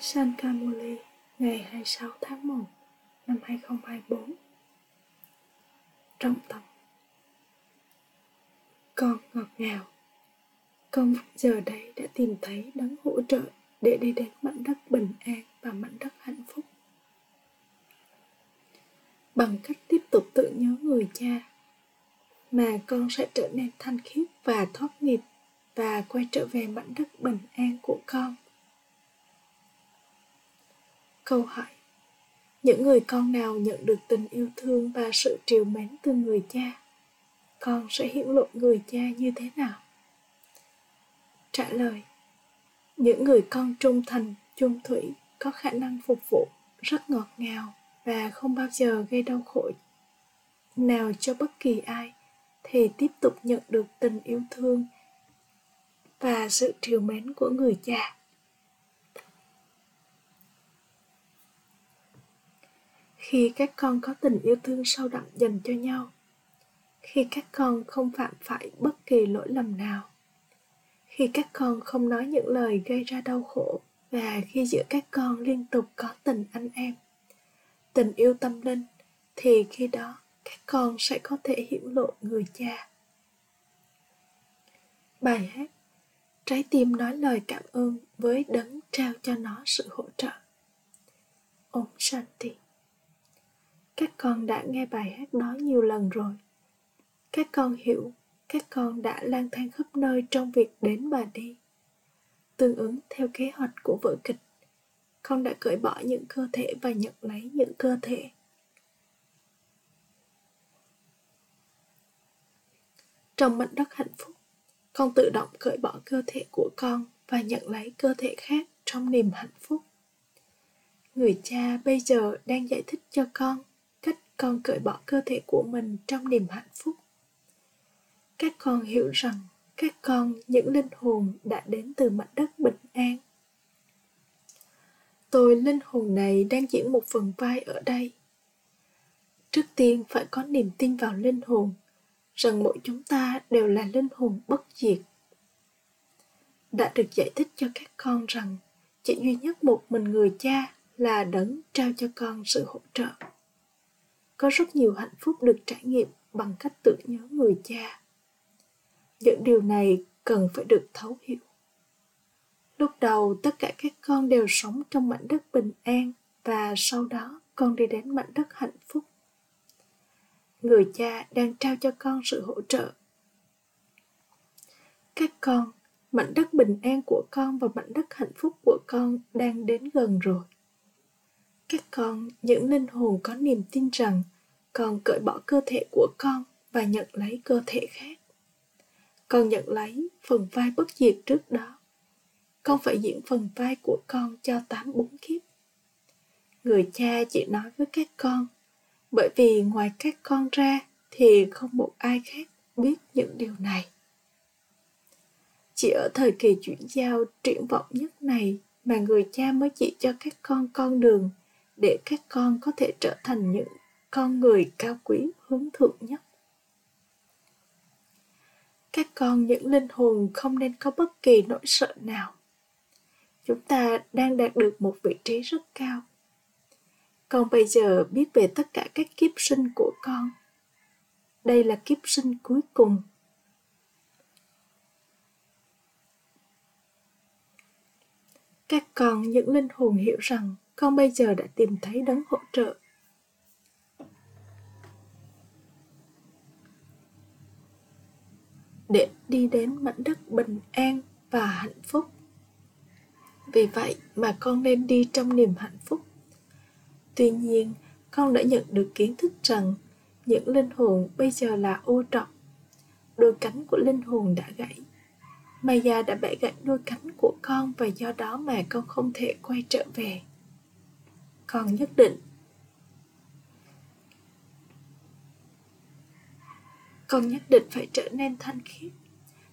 Sankamuli ngày 26 tháng 1 năm 2024 trong tâm. Con ngọt ngào. Con giờ đây đã tìm thấy đấng hỗ trợ để đi đến mảnh đất bình an và mảnh đất hạnh phúc. Bằng cách tiếp tục tự nhớ người cha, mà con sẽ trở nên thanh khiết và thoát nghiệp và quay trở về mảnh đất bình an của con câu hỏi. Những người con nào nhận được tình yêu thương và sự triều mến từ người cha? Con sẽ hiển lộ người cha như thế nào? Trả lời, những người con trung thành, chung thủy có khả năng phục vụ rất ngọt ngào và không bao giờ gây đau khổ. Nào cho bất kỳ ai thì tiếp tục nhận được tình yêu thương và sự triều mến của người cha. Khi các con có tình yêu thương sâu đậm dành cho nhau, khi các con không phạm phải bất kỳ lỗi lầm nào, khi các con không nói những lời gây ra đau khổ và khi giữa các con liên tục có tình anh em, tình yêu tâm linh, thì khi đó các con sẽ có thể hiểu lộ người cha. Bài hát trái tim nói lời cảm ơn với đấng trao cho nó sự hỗ trợ. Ông Shanti các con đã nghe bài hát đó nhiều lần rồi. Các con hiểu, các con đã lang thang khắp nơi trong việc đến và đi. Tương ứng theo kế hoạch của vở kịch, con đã cởi bỏ những cơ thể và nhận lấy những cơ thể. Trong mảnh đất hạnh phúc, con tự động cởi bỏ cơ thể của con và nhận lấy cơ thể khác trong niềm hạnh phúc. Người cha bây giờ đang giải thích cho con con cởi bỏ cơ thể của mình trong niềm hạnh phúc. Các con hiểu rằng các con, những linh hồn đã đến từ mảnh đất bình an. Tôi, linh hồn này đang diễn một phần vai ở đây. Trước tiên phải có niềm tin vào linh hồn, rằng mỗi chúng ta đều là linh hồn bất diệt. Đã được giải thích cho các con rằng chỉ duy nhất một mình người cha là đấng trao cho con sự hỗ trợ có rất nhiều hạnh phúc được trải nghiệm bằng cách tự nhớ người cha. Những điều này cần phải được thấu hiểu. Lúc đầu, tất cả các con đều sống trong mảnh đất bình an và sau đó con đi đến mảnh đất hạnh phúc. Người cha đang trao cho con sự hỗ trợ. Các con, mảnh đất bình an của con và mảnh đất hạnh phúc của con đang đến gần rồi các con, những linh hồn có niềm tin rằng con cởi bỏ cơ thể của con và nhận lấy cơ thể khác. Con nhận lấy phần vai bất diệt trước đó. Con phải diễn phần vai của con cho tám bốn kiếp. Người cha chỉ nói với các con, bởi vì ngoài các con ra thì không một ai khác biết những điều này. Chỉ ở thời kỳ chuyển giao triển vọng nhất này mà người cha mới chỉ cho các con con đường để các con có thể trở thành những con người cao quý, hướng thượng nhất. Các con, những linh hồn không nên có bất kỳ nỗi sợ nào. Chúng ta đang đạt được một vị trí rất cao. Con bây giờ, biết về tất cả các kiếp sinh của con. Đây là kiếp sinh cuối cùng. Các con, những linh hồn hiểu rằng con bây giờ đã tìm thấy đấng hỗ trợ. Để đi đến mảnh đất bình an và hạnh phúc. Vì vậy mà con nên đi trong niềm hạnh phúc. Tuy nhiên, con đã nhận được kiến thức rằng những linh hồn bây giờ là ô trọng. Đôi cánh của linh hồn đã gãy. Maya đã bẻ gãy đôi cánh của con và do đó mà con không thể quay trở về. Con nhất định. Con nhất định phải trở nên thanh khiết.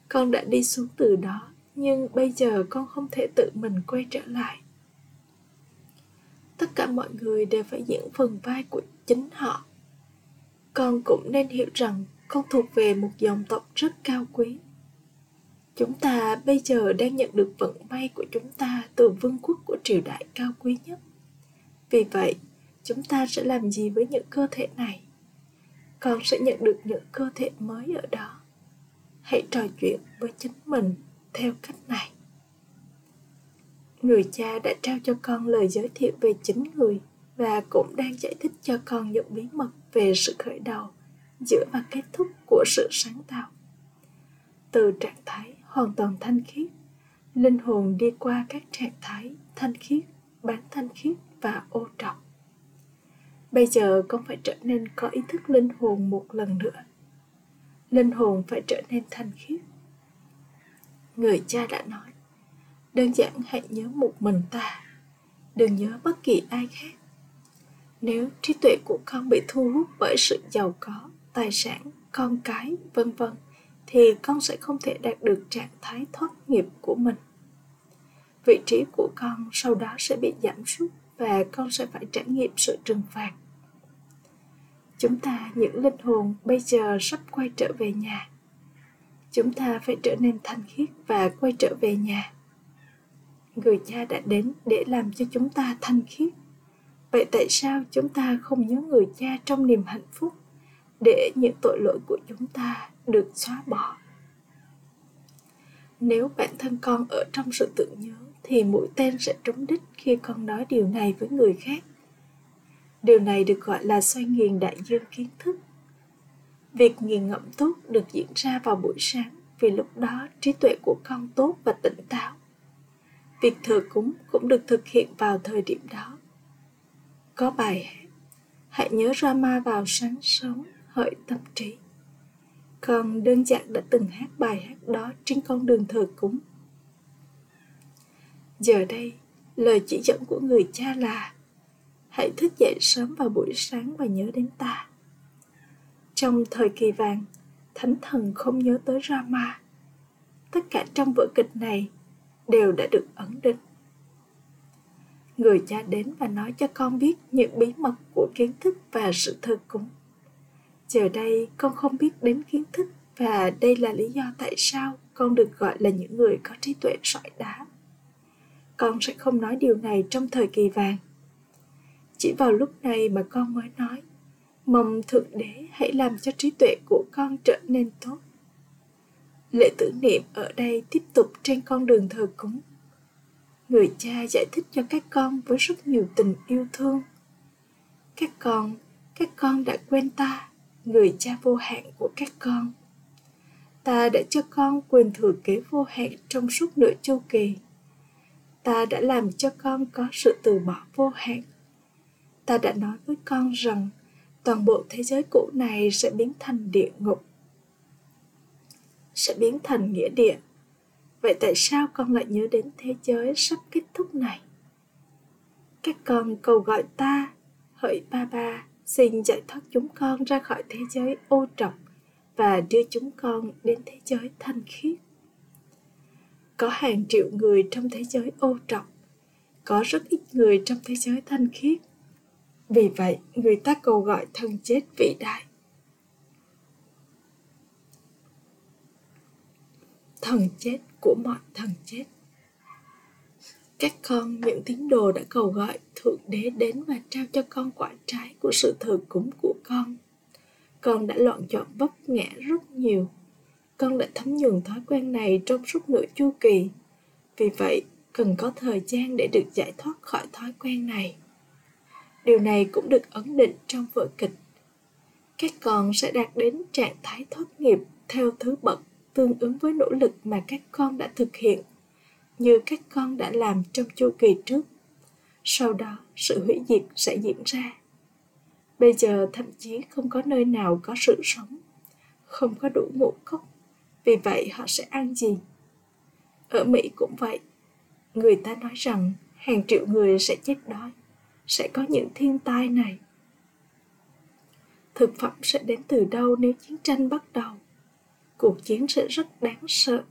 Con đã đi xuống từ đó, nhưng bây giờ con không thể tự mình quay trở lại. Tất cả mọi người đều phải diễn phần vai của chính họ. Con cũng nên hiểu rằng con thuộc về một dòng tộc rất cao quý. Chúng ta bây giờ đang nhận được vận may của chúng ta từ vương quốc của triều đại cao quý nhất vì vậy, chúng ta sẽ làm gì với những cơ thể này? Con sẽ nhận được những cơ thể mới ở đó. Hãy trò chuyện với chính mình theo cách này. Người cha đã trao cho con lời giới thiệu về chính người và cũng đang giải thích cho con những bí mật về sự khởi đầu giữa và kết thúc của sự sáng tạo. Từ trạng thái hoàn toàn thanh khiết, linh hồn đi qua các trạng thái thanh khiết, bán thanh khiết và ô trọng. Bây giờ con phải trở nên có ý thức linh hồn một lần nữa. Linh hồn phải trở nên thanh khiết. Người cha đã nói, đơn giản hãy nhớ một mình ta, đừng nhớ bất kỳ ai khác. Nếu trí tuệ của con bị thu hút bởi sự giàu có, tài sản, con cái, vân vân, thì con sẽ không thể đạt được trạng thái thoát nghiệp của mình. Vị trí của con sau đó sẽ bị giảm sút và con sẽ phải trải nghiệm sự trừng phạt. Chúng ta, những linh hồn bây giờ sắp quay trở về nhà. Chúng ta phải trở nên thanh khiết và quay trở về nhà. Người cha đã đến để làm cho chúng ta thanh khiết vậy tại sao chúng ta không nhớ người cha trong niềm hạnh phúc để những tội lỗi của chúng ta được xóa bỏ? Nếu bản thân con ở trong sự tưởng nhớ thì mũi tên sẽ trúng đích khi con nói điều này với người khác. Điều này được gọi là xoay nghiền đại dương kiến thức. Việc nghiền ngẫm tốt được diễn ra vào buổi sáng vì lúc đó trí tuệ của con tốt và tỉnh táo. Việc thờ cúng cũng được thực hiện vào thời điểm đó. Có bài hát, hãy nhớ Rama vào sáng sớm, hỡi tâm trí. Con đơn giản đã từng hát bài hát đó trên con đường thờ cúng giờ đây, lời chỉ dẫn của người cha là hãy thức dậy sớm vào buổi sáng và nhớ đến ta. Trong thời kỳ vàng, thánh thần không nhớ tới rama. Tất cả trong vở kịch này đều đã được ấn định. Người cha đến và nói cho con biết những bí mật của kiến thức và sự thờ cúng. Giờ đây, con không biết đến kiến thức và đây là lý do tại sao con được gọi là những người có trí tuệ sỏi đá con sẽ không nói điều này trong thời kỳ vàng. Chỉ vào lúc này mà con mới nói, mong thượng đế hãy làm cho trí tuệ của con trở nên tốt. Lễ tưởng niệm ở đây tiếp tục trên con đường thờ cúng. Người cha giải thích cho các con với rất nhiều tình yêu thương. Các con các con đã quên ta, người cha vô hạn của các con. Ta đã cho con quyền thừa kế vô hạn trong suốt nửa chu kỳ ta đã làm cho con có sự từ bỏ vô hạn. Ta đã nói với con rằng toàn bộ thế giới cũ này sẽ biến thành địa ngục, sẽ biến thành nghĩa địa. Vậy tại sao con lại nhớ đến thế giới sắp kết thúc này? Các con cầu gọi ta, hỡi ba ba, xin giải thoát chúng con ra khỏi thế giới ô trọc và đưa chúng con đến thế giới thanh khiết có hàng triệu người trong thế giới ô trọc có rất ít người trong thế giới thanh khiết. Vì vậy, người ta cầu gọi thần chết vĩ đại. Thần chết của mọi thần chết. Các con, những tín đồ đã cầu gọi thượng đế đến và trao cho con quả trái của sự thờ cúng của con. Con đã loạn chọn vấp ngã rất nhiều con đã thấm nhuần thói quen này trong suốt nửa chu kỳ. Vì vậy, cần có thời gian để được giải thoát khỏi thói quen này. Điều này cũng được ấn định trong vở kịch. Các con sẽ đạt đến trạng thái thoát nghiệp theo thứ bậc tương ứng với nỗ lực mà các con đã thực hiện, như các con đã làm trong chu kỳ trước. Sau đó, sự hủy diệt sẽ diễn ra. Bây giờ thậm chí không có nơi nào có sự sống, không có đủ ngũ cốc vì vậy họ sẽ ăn gì? Ở mỹ cũng vậy. Người ta nói rằng hàng triệu người sẽ chết đói, sẽ có những thiên tai này. Thực phẩm sẽ đến từ đâu nếu chiến tranh bắt đầu? Cuộc chiến sẽ rất đáng sợ.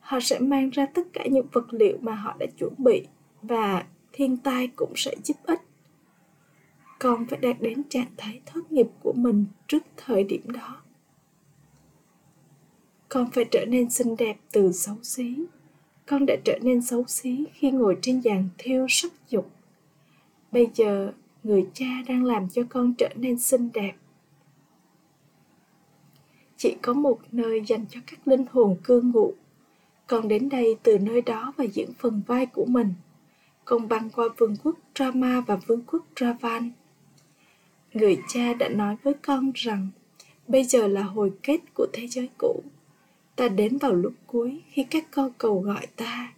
Họ sẽ mang ra tất cả những vật liệu mà họ đã chuẩn bị và thiên tai cũng sẽ giúp ích. Con phải đạt đến trạng thái thoát nghiệp của mình trước thời điểm đó con phải trở nên xinh đẹp từ xấu xí. Con đã trở nên xấu xí khi ngồi trên giàn thiêu sắc dục. Bây giờ, người cha đang làm cho con trở nên xinh đẹp. Chỉ có một nơi dành cho các linh hồn cư ngụ. Con đến đây từ nơi đó và diễn phần vai của mình. Con băng qua vương quốc drama và vương quốc Ravan. Người cha đã nói với con rằng, bây giờ là hồi kết của thế giới cũ. Ta đến vào lúc cuối khi các con cầu gọi ta.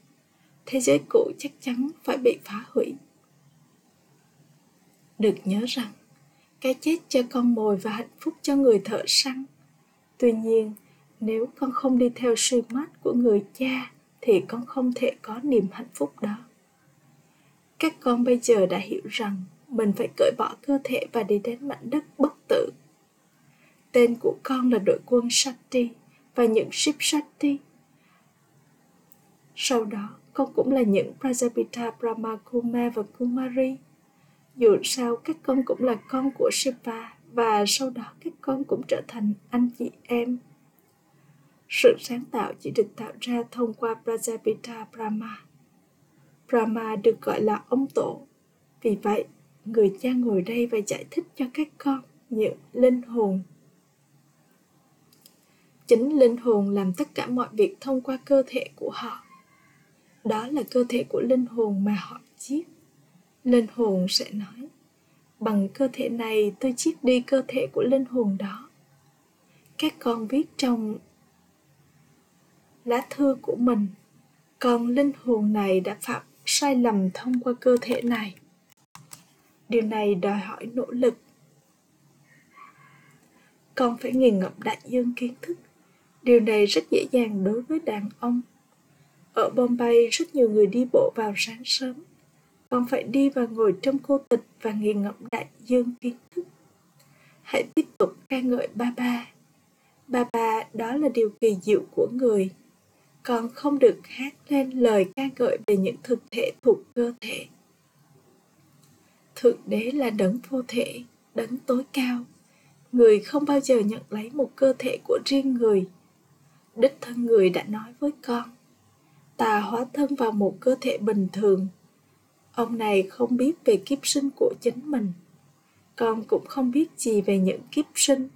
Thế giới cũ chắc chắn phải bị phá hủy. Được nhớ rằng, cái chết cho con mồi và hạnh phúc cho người thợ săn. Tuy nhiên, nếu con không đi theo suy mắt của người cha thì con không thể có niềm hạnh phúc đó các con bây giờ đã hiểu rằng mình phải cởi bỏ cơ thể và đi đến mảnh đất bất tử tên của con là đội quân Shakti và những Shipshakti. Sau đó, con cũng là những Prajapita, Brahma, Kuma và Kumari. Dù sao, các con cũng là con của Shiva và sau đó các con cũng trở thành anh chị em sự sáng tạo chỉ được tạo ra thông qua Prajapita Brahma. Brahma được gọi là ông tổ. Vì vậy, người cha ngồi đây và giải thích cho các con những linh hồn. Chính linh hồn làm tất cả mọi việc thông qua cơ thể của họ. Đó là cơ thể của linh hồn mà họ chiết Linh hồn sẽ nói, bằng cơ thể này tôi chiết đi cơ thể của linh hồn đó. Các con viết trong lá thư của mình còn linh hồn này đã phạm sai lầm thông qua cơ thể này điều này đòi hỏi nỗ lực con phải nghiền ngẫm đại dương kiến thức điều này rất dễ dàng đối với đàn ông. Ở bombay, rất nhiều người đi bộ vào sáng sớm. Còn phải đi và ngồi trong cô tịch và nghiền ngẫm đại dương kiến thức. Hãy tiếp tục ca ngợi ba ba. Ba ba, đó là điều kỳ diệu của người. Còn không được hát lên lời ca ngợi về những thực thể thuộc cơ thể. Thượng đế là đấng vô thể, đấng tối cao. Người không bao giờ nhận lấy một cơ thể của riêng người đích thân người đã nói với con. Ta hóa thân vào một cơ thể bình thường. Ông này không biết về kiếp sinh của chính mình. Con cũng không biết gì về những kiếp sinh.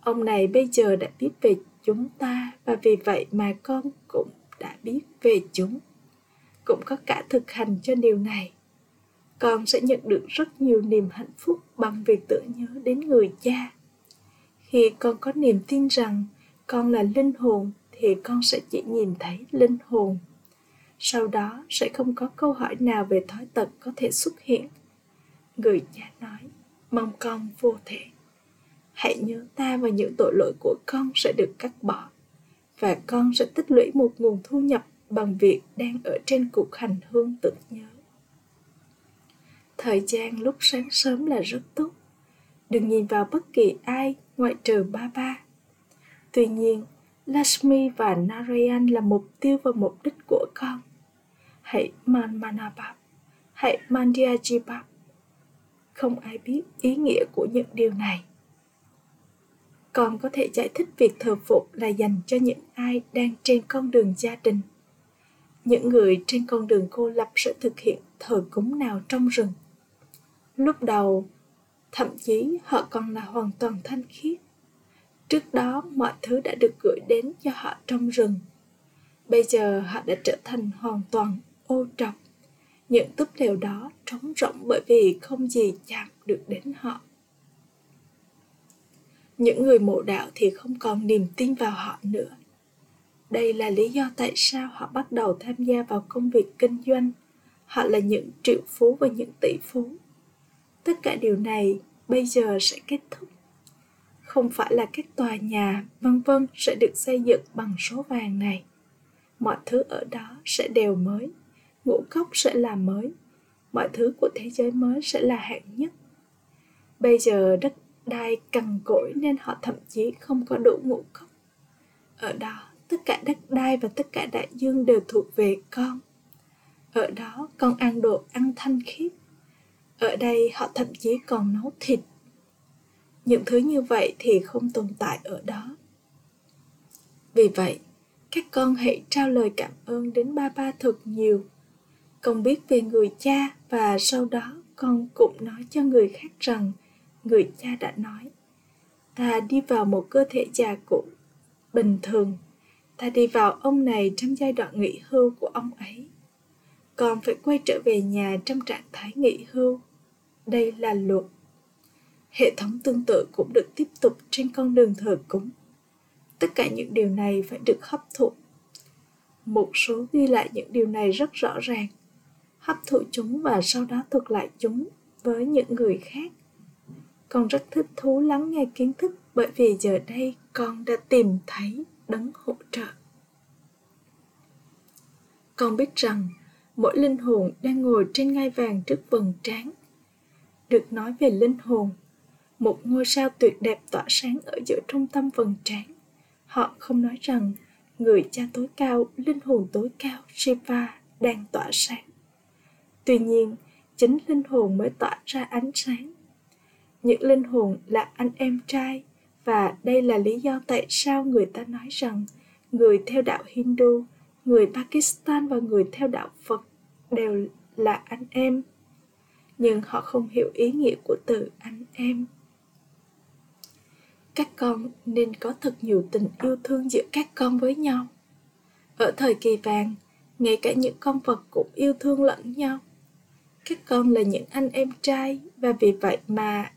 Ông này bây giờ đã biết về chúng ta và vì vậy mà con cũng đã biết về chúng. Cũng có cả thực hành cho điều này. Con sẽ nhận được rất nhiều niềm hạnh phúc bằng việc tưởng nhớ đến người cha. Khi con có niềm tin rằng con là linh hồn thì con sẽ chỉ nhìn thấy linh hồn. Sau đó sẽ không có câu hỏi nào về thói tật có thể xuất hiện. Người cha nói, mong con vô thể. Hãy nhớ ta và những tội lỗi của con sẽ được cắt bỏ, và con sẽ tích lũy một nguồn thu nhập bằng việc đang ở trên cuộc hành hương tưởng nhớ. Thời gian lúc sáng sớm là rất tốt. Đừng nhìn vào bất kỳ ai ngoại trừ ba ba tuy nhiên Lashmi và Narayan là mục tiêu và mục đích của con. Hãy man manabab, hãy mandiajibab. Không ai biết ý nghĩa của những điều này còn có thể giải thích việc thờ phục là dành cho những ai đang trên con đường gia đình những người trên con đường cô lập sẽ thực hiện thờ cúng nào trong rừng lúc đầu thậm chí họ còn là hoàn toàn thanh khiết trước đó, mọi thứ đã được gửi đến cho họ trong rừng. Bây giờ, họ đã trở thành hoàn toàn ô trọc. Những túp lều đó trống rỗng bởi vì không gì chạm được đến họ. Những người mộ đạo thì không còn niềm tin vào họ nữa. Đây là lý do tại sao họ bắt đầu tham gia vào công việc kinh doanh. Họ là những triệu phú và những tỷ phú. Tất cả điều này bây giờ sẽ kết thúc không phải là các tòa nhà vân vân sẽ được xây dựng bằng số vàng này mọi thứ ở đó sẽ đều mới ngũ cốc sẽ là mới mọi thứ của thế giới mới sẽ là hạng nhất bây giờ đất đai cằn cỗi nên họ thậm chí không có đủ ngũ cốc. Ở đó, tất cả đất đai và tất cả đại dương đều thuộc về con. Ở đó, con ăn đồ ăn thanh khiết. Ở đây, họ thậm chí còn nấu thịt. Những thứ như vậy thì không tồn tại ở đó. vì vậy, các con hãy trao lời cảm ơn đến ba ba thật nhiều. Con biết về người cha và sau đó con cũng nói cho người khác rằng người cha đã nói, ta đi vào một cơ thể già cũ, bình thường. Ta đi vào ông này trong giai đoạn nghỉ hưu của ông ấy. Con phải quay trở về nhà trong trạng thái nghỉ hưu. Đây là luật hệ thống tương tự cũng được tiếp tục trên con đường thờ cúng. Tất cả những điều này phải được hấp thụ. Một số ghi lại những điều này rất rõ ràng. Hấp thụ chúng và sau đó thuật lại chúng với những người khác. Con rất thích thú lắng nghe kiến thức bởi vì giờ đây con đã tìm thấy đấng hỗ trợ. Con biết rằng mỗi linh hồn đang ngồi trên ngai vàng trước vầng trán. Được nói về linh hồn một ngôi sao tuyệt đẹp tỏa sáng ở giữa trung tâm vầng trán. Họ không nói rằng người cha tối cao, linh hồn tối cao, shiva, đang tỏa sáng. Tuy nhiên, chính linh hồn mới tỏa ra ánh sáng. Những linh hồn là anh em trai và đây là lý do tại sao người ta nói rằng người theo đạo hindu, người pakistan và người theo đạo phật đều là anh em. Nhưng họ không hiểu ý nghĩa của từ anh em các con nên có thật nhiều tình yêu thương giữa các con với nhau. Ở thời kỳ vàng, ngay cả những con vật cũng yêu thương lẫn nhau. Các con là những anh em trai và vì vậy mà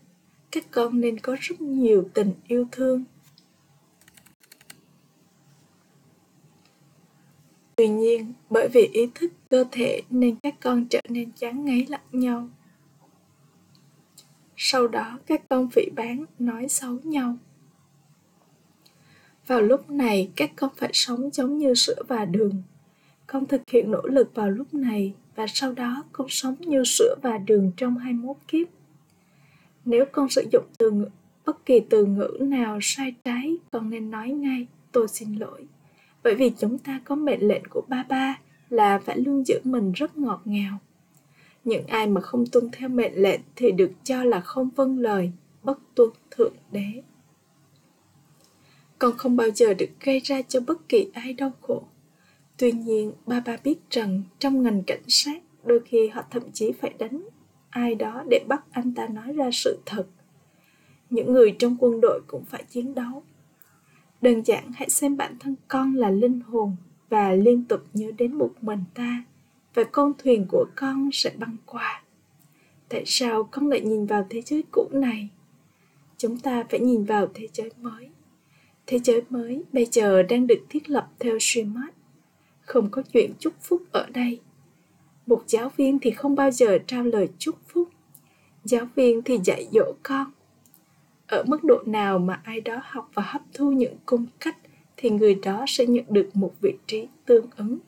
các con nên có rất nhiều tình yêu thương. Tuy nhiên, bởi vì ý thức cơ thể nên các con trở nên chán ngấy lẫn nhau. Sau đó, các con phỉ bán nói xấu nhau vào lúc này các con phải sống giống như sữa và đường con thực hiện nỗ lực vào lúc này và sau đó con sống như sữa và đường trong 21 kiếp. Nếu con sử dụng từ ngữ, bất kỳ từ ngữ nào sai trái, con nên nói ngay, tôi xin lỗi. Bởi vì chúng ta có mệnh lệnh của ba ba là phải luôn giữ mình rất ngọt ngào. Những ai mà không tuân theo mệnh lệnh thì được cho là không vâng lời, bất tuân thượng đế. Con không bao giờ được gây ra cho bất kỳ ai đau khổ Tuy nhiên, ba ba biết rằng trong ngành cảnh sát, đôi khi họ thậm chí phải đánh ai đó để bắt anh ta nói ra sự thật. Những người trong quân đội cũng phải chiến đấu. Đơn giản hãy xem bản thân con là linh hồn và liên tục nhớ đến một mình ta và con thuyền của con sẽ băng qua. Tại sao con lại nhìn vào thế giới cũ này? Chúng ta phải nhìn vào thế giới mới. Thế giới mới bây giờ đang được thiết lập theo Srimad không có chuyện chúc phúc ở đây. Một giáo viên thì không bao giờ trao lời chúc phúc. Giáo viên thì dạy dỗ con. Ở mức độ nào mà ai đó học và hấp thu những cung cách thì người đó sẽ nhận được một vị trí tương ứng.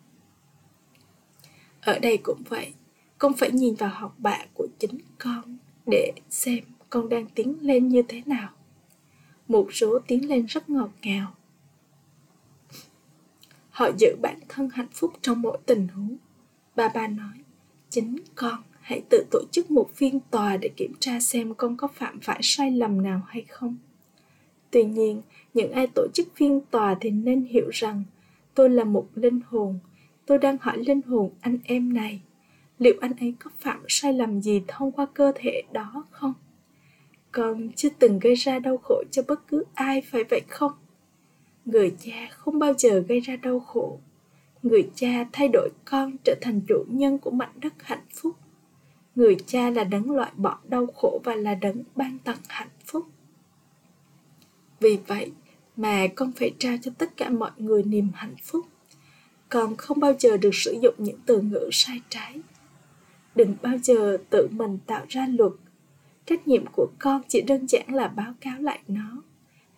Ở đây cũng vậy, con phải nhìn vào học bạ của chính con để xem con đang tiến lên như thế nào một số tiến lên rất ngọt ngào Họ giữ bản thân hạnh phúc trong mỗi tình huống. Bà bà nói, chính con hãy tự tổ chức một phiên tòa để kiểm tra xem con có phạm phải sai lầm nào hay không. Tuy nhiên, những ai tổ chức phiên tòa thì nên hiểu rằng tôi là một linh hồn. Tôi đang hỏi linh hồn anh em này, liệu anh ấy có phạm sai lầm gì thông qua cơ thể đó không? Con chưa từng gây ra đau khổ cho bất cứ ai, phải vậy không? người cha không bao giờ gây ra đau khổ. Người cha thay đổi con trở thành chủ nhân của mảnh đất hạnh phúc. Người cha là đấng loại bỏ đau khổ và là đấng ban tặng hạnh phúc. Vì vậy mà con phải trao cho tất cả mọi người niềm hạnh phúc. Con không bao giờ được sử dụng những từ ngữ sai trái. Đừng bao giờ tự mình tạo ra luật trách nhiệm của con chỉ đơn giản là báo cáo lại nó.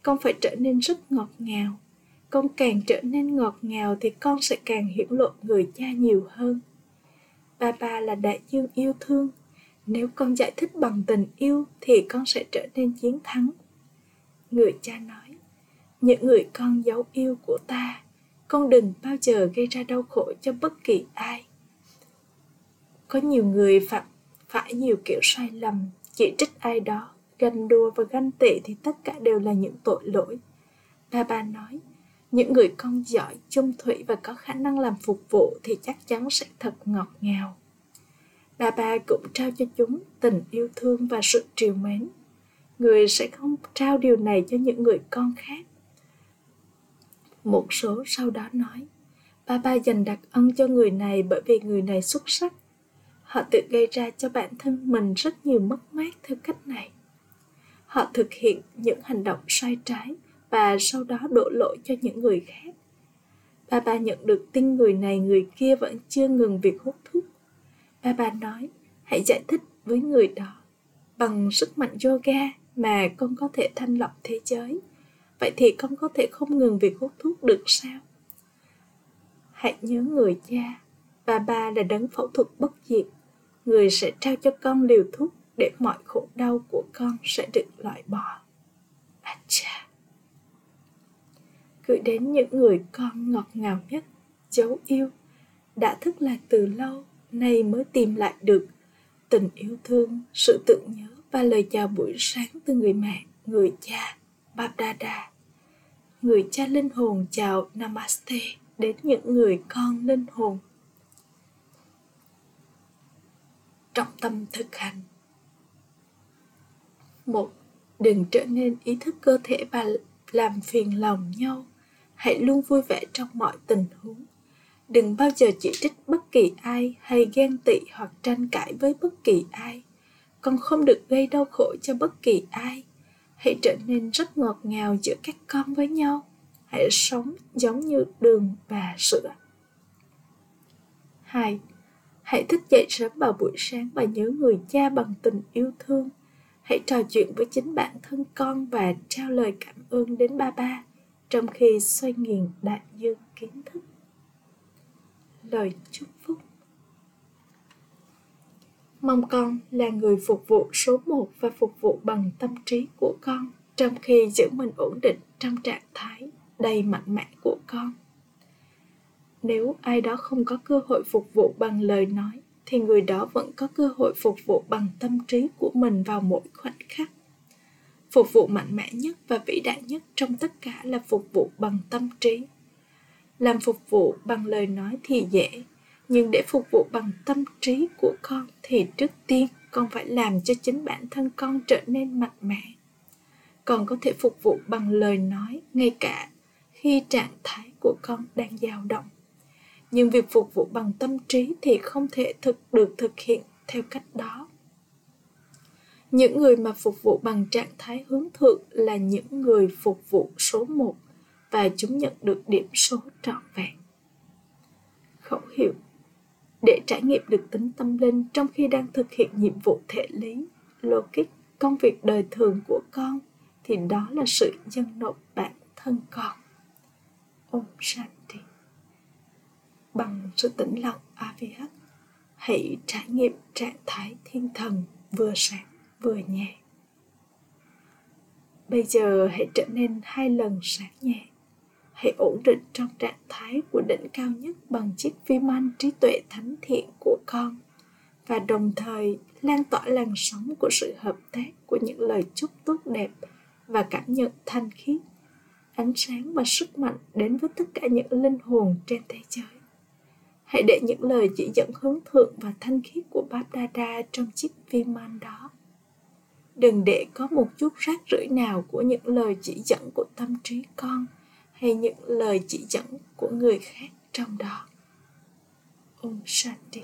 Con phải trở nên rất ngọt ngào. Con càng trở nên ngọt ngào thì con sẽ càng hiểu lộ người cha nhiều hơn. Ba ba là đại dương yêu thương. Nếu con giải thích bằng tình yêu thì con sẽ trở nên chiến thắng. Người cha nói, những người con giấu yêu của ta, con đừng bao giờ gây ra đau khổ cho bất kỳ ai. Có nhiều người phạm, phải nhiều kiểu sai lầm chỉ trích ai đó, ganh đua và ganh tị thì tất cả đều là những tội lỗi. Ba bà nói, những người con giỏi, chung thủy và có khả năng làm phục vụ thì chắc chắn sẽ thật ngọt ngào. Bà bà cũng trao cho chúng tình yêu thương và sự triều mến. Người sẽ không trao điều này cho những người con khác. Một số sau đó nói, bà bà dành đặc ân cho người này bởi vì người này xuất sắc họ tự gây ra cho bản thân mình rất nhiều mất mát theo cách này. Họ thực hiện những hành động sai trái và sau đó đổ lỗi cho những người khác. Ba bà nhận được tin người này, người kia vẫn chưa ngừng việc hút thuốc. Ba bà nói, hãy giải thích với người đó bằng sức mạnh yoga mà con có thể thanh lọc thế giới. Vậy thì con có thể không ngừng việc hút thuốc được sao? Hãy nhớ người cha bà ba là đấng phẫu thuật bất diệt người sẽ trao cho con liều thuốc để mọi khổ đau của con sẽ được loại bỏ Acha. gửi đến những người con ngọt ngào nhất, dấu yêu, đã thức lạc từ lâu, nay mới tìm lại được tình yêu thương, sự tưởng nhớ và lời chào buổi sáng từ người mẹ, người cha Babdada người cha linh hồn chào Namaste đến những người con linh hồn. Trọng tâm thực hành một, Đừng trở nên ý thức cơ thể và làm phiền lòng nhau. Hãy luôn vui vẻ trong mọi tình huống. Đừng bao giờ chỉ trích bất kỳ ai hay ghen tị hoặc tranh cãi với bất kỳ ai. Con không được gây đau khổ cho bất kỳ ai. Hãy trở nên rất ngọt ngào giữa các con với nhau hãy sống giống như đường và sữa. 2. Hãy thức dậy sớm vào buổi sáng và nhớ người cha bằng tình yêu thương. Hãy trò chuyện với chính bản thân con và trao lời cảm ơn đến ba ba, trong khi xoay nghiền đại dương kiến thức. Lời chúc phúc Mong con là người phục vụ số một và phục vụ bằng tâm trí của con, trong khi giữ mình ổn định trong trạng thái đầy mạnh mẽ của con nếu ai đó không có cơ hội phục vụ bằng lời nói, thì người đó vẫn có cơ hội phục vụ bằng tâm trí của mình vào mỗi khoảnh khắc. Phục vụ mạnh mẽ nhất và vĩ đại nhất trong tất cả là phục vụ bằng tâm trí. Làm phục vụ bằng lời nói thì dễ, nhưng để phục vụ bằng tâm trí của con thì trước tiên con phải làm cho chính bản thân con trở nên mạnh mẽ. Con có thể phục vụ bằng lời nói ngay cả khi trạng thái của con đang dao động nhưng việc phục vụ bằng tâm trí thì không thể thực được thực hiện theo cách đó những người mà phục vụ bằng trạng thái hướng thượng là những người phục vụ số một và chúng nhận được điểm số trọn vẹn. Khẩu hiệu Để trải nghiệm được tính tâm linh trong khi đang thực hiện nhiệm vụ thể lý, logic, công việc đời thường của con, thì đó là sự dân nộp bản thân con. Ôm sạch. Bằng sự tĩnh lặng avh hãy trải nghiệm trạng thái thiên thần vừa sáng vừa nhẹ. Bây giờ hãy trở nên hai lần sáng nhẹ. Hãy ổn định trong trạng thái của đỉnh cao nhất bằng chiếc viman trí tuệ thánh thiện của con và đồng thời lan tỏa làn sóng của sự hợp tác của những lời chúc tốt đẹp và cảm nhận thanh khiết, ánh sáng và sức mạnh đến với tất cả những linh hồn trên thế giới. Hãy để những lời chỉ dẫn hướng thượng và thanh khiết của Báp Đa trong chiếc viman đó. Đừng để có một chút rác rưởi nào của những lời chỉ dẫn của tâm trí con hay những lời chỉ dẫn của người khác trong đó. Om Shanti.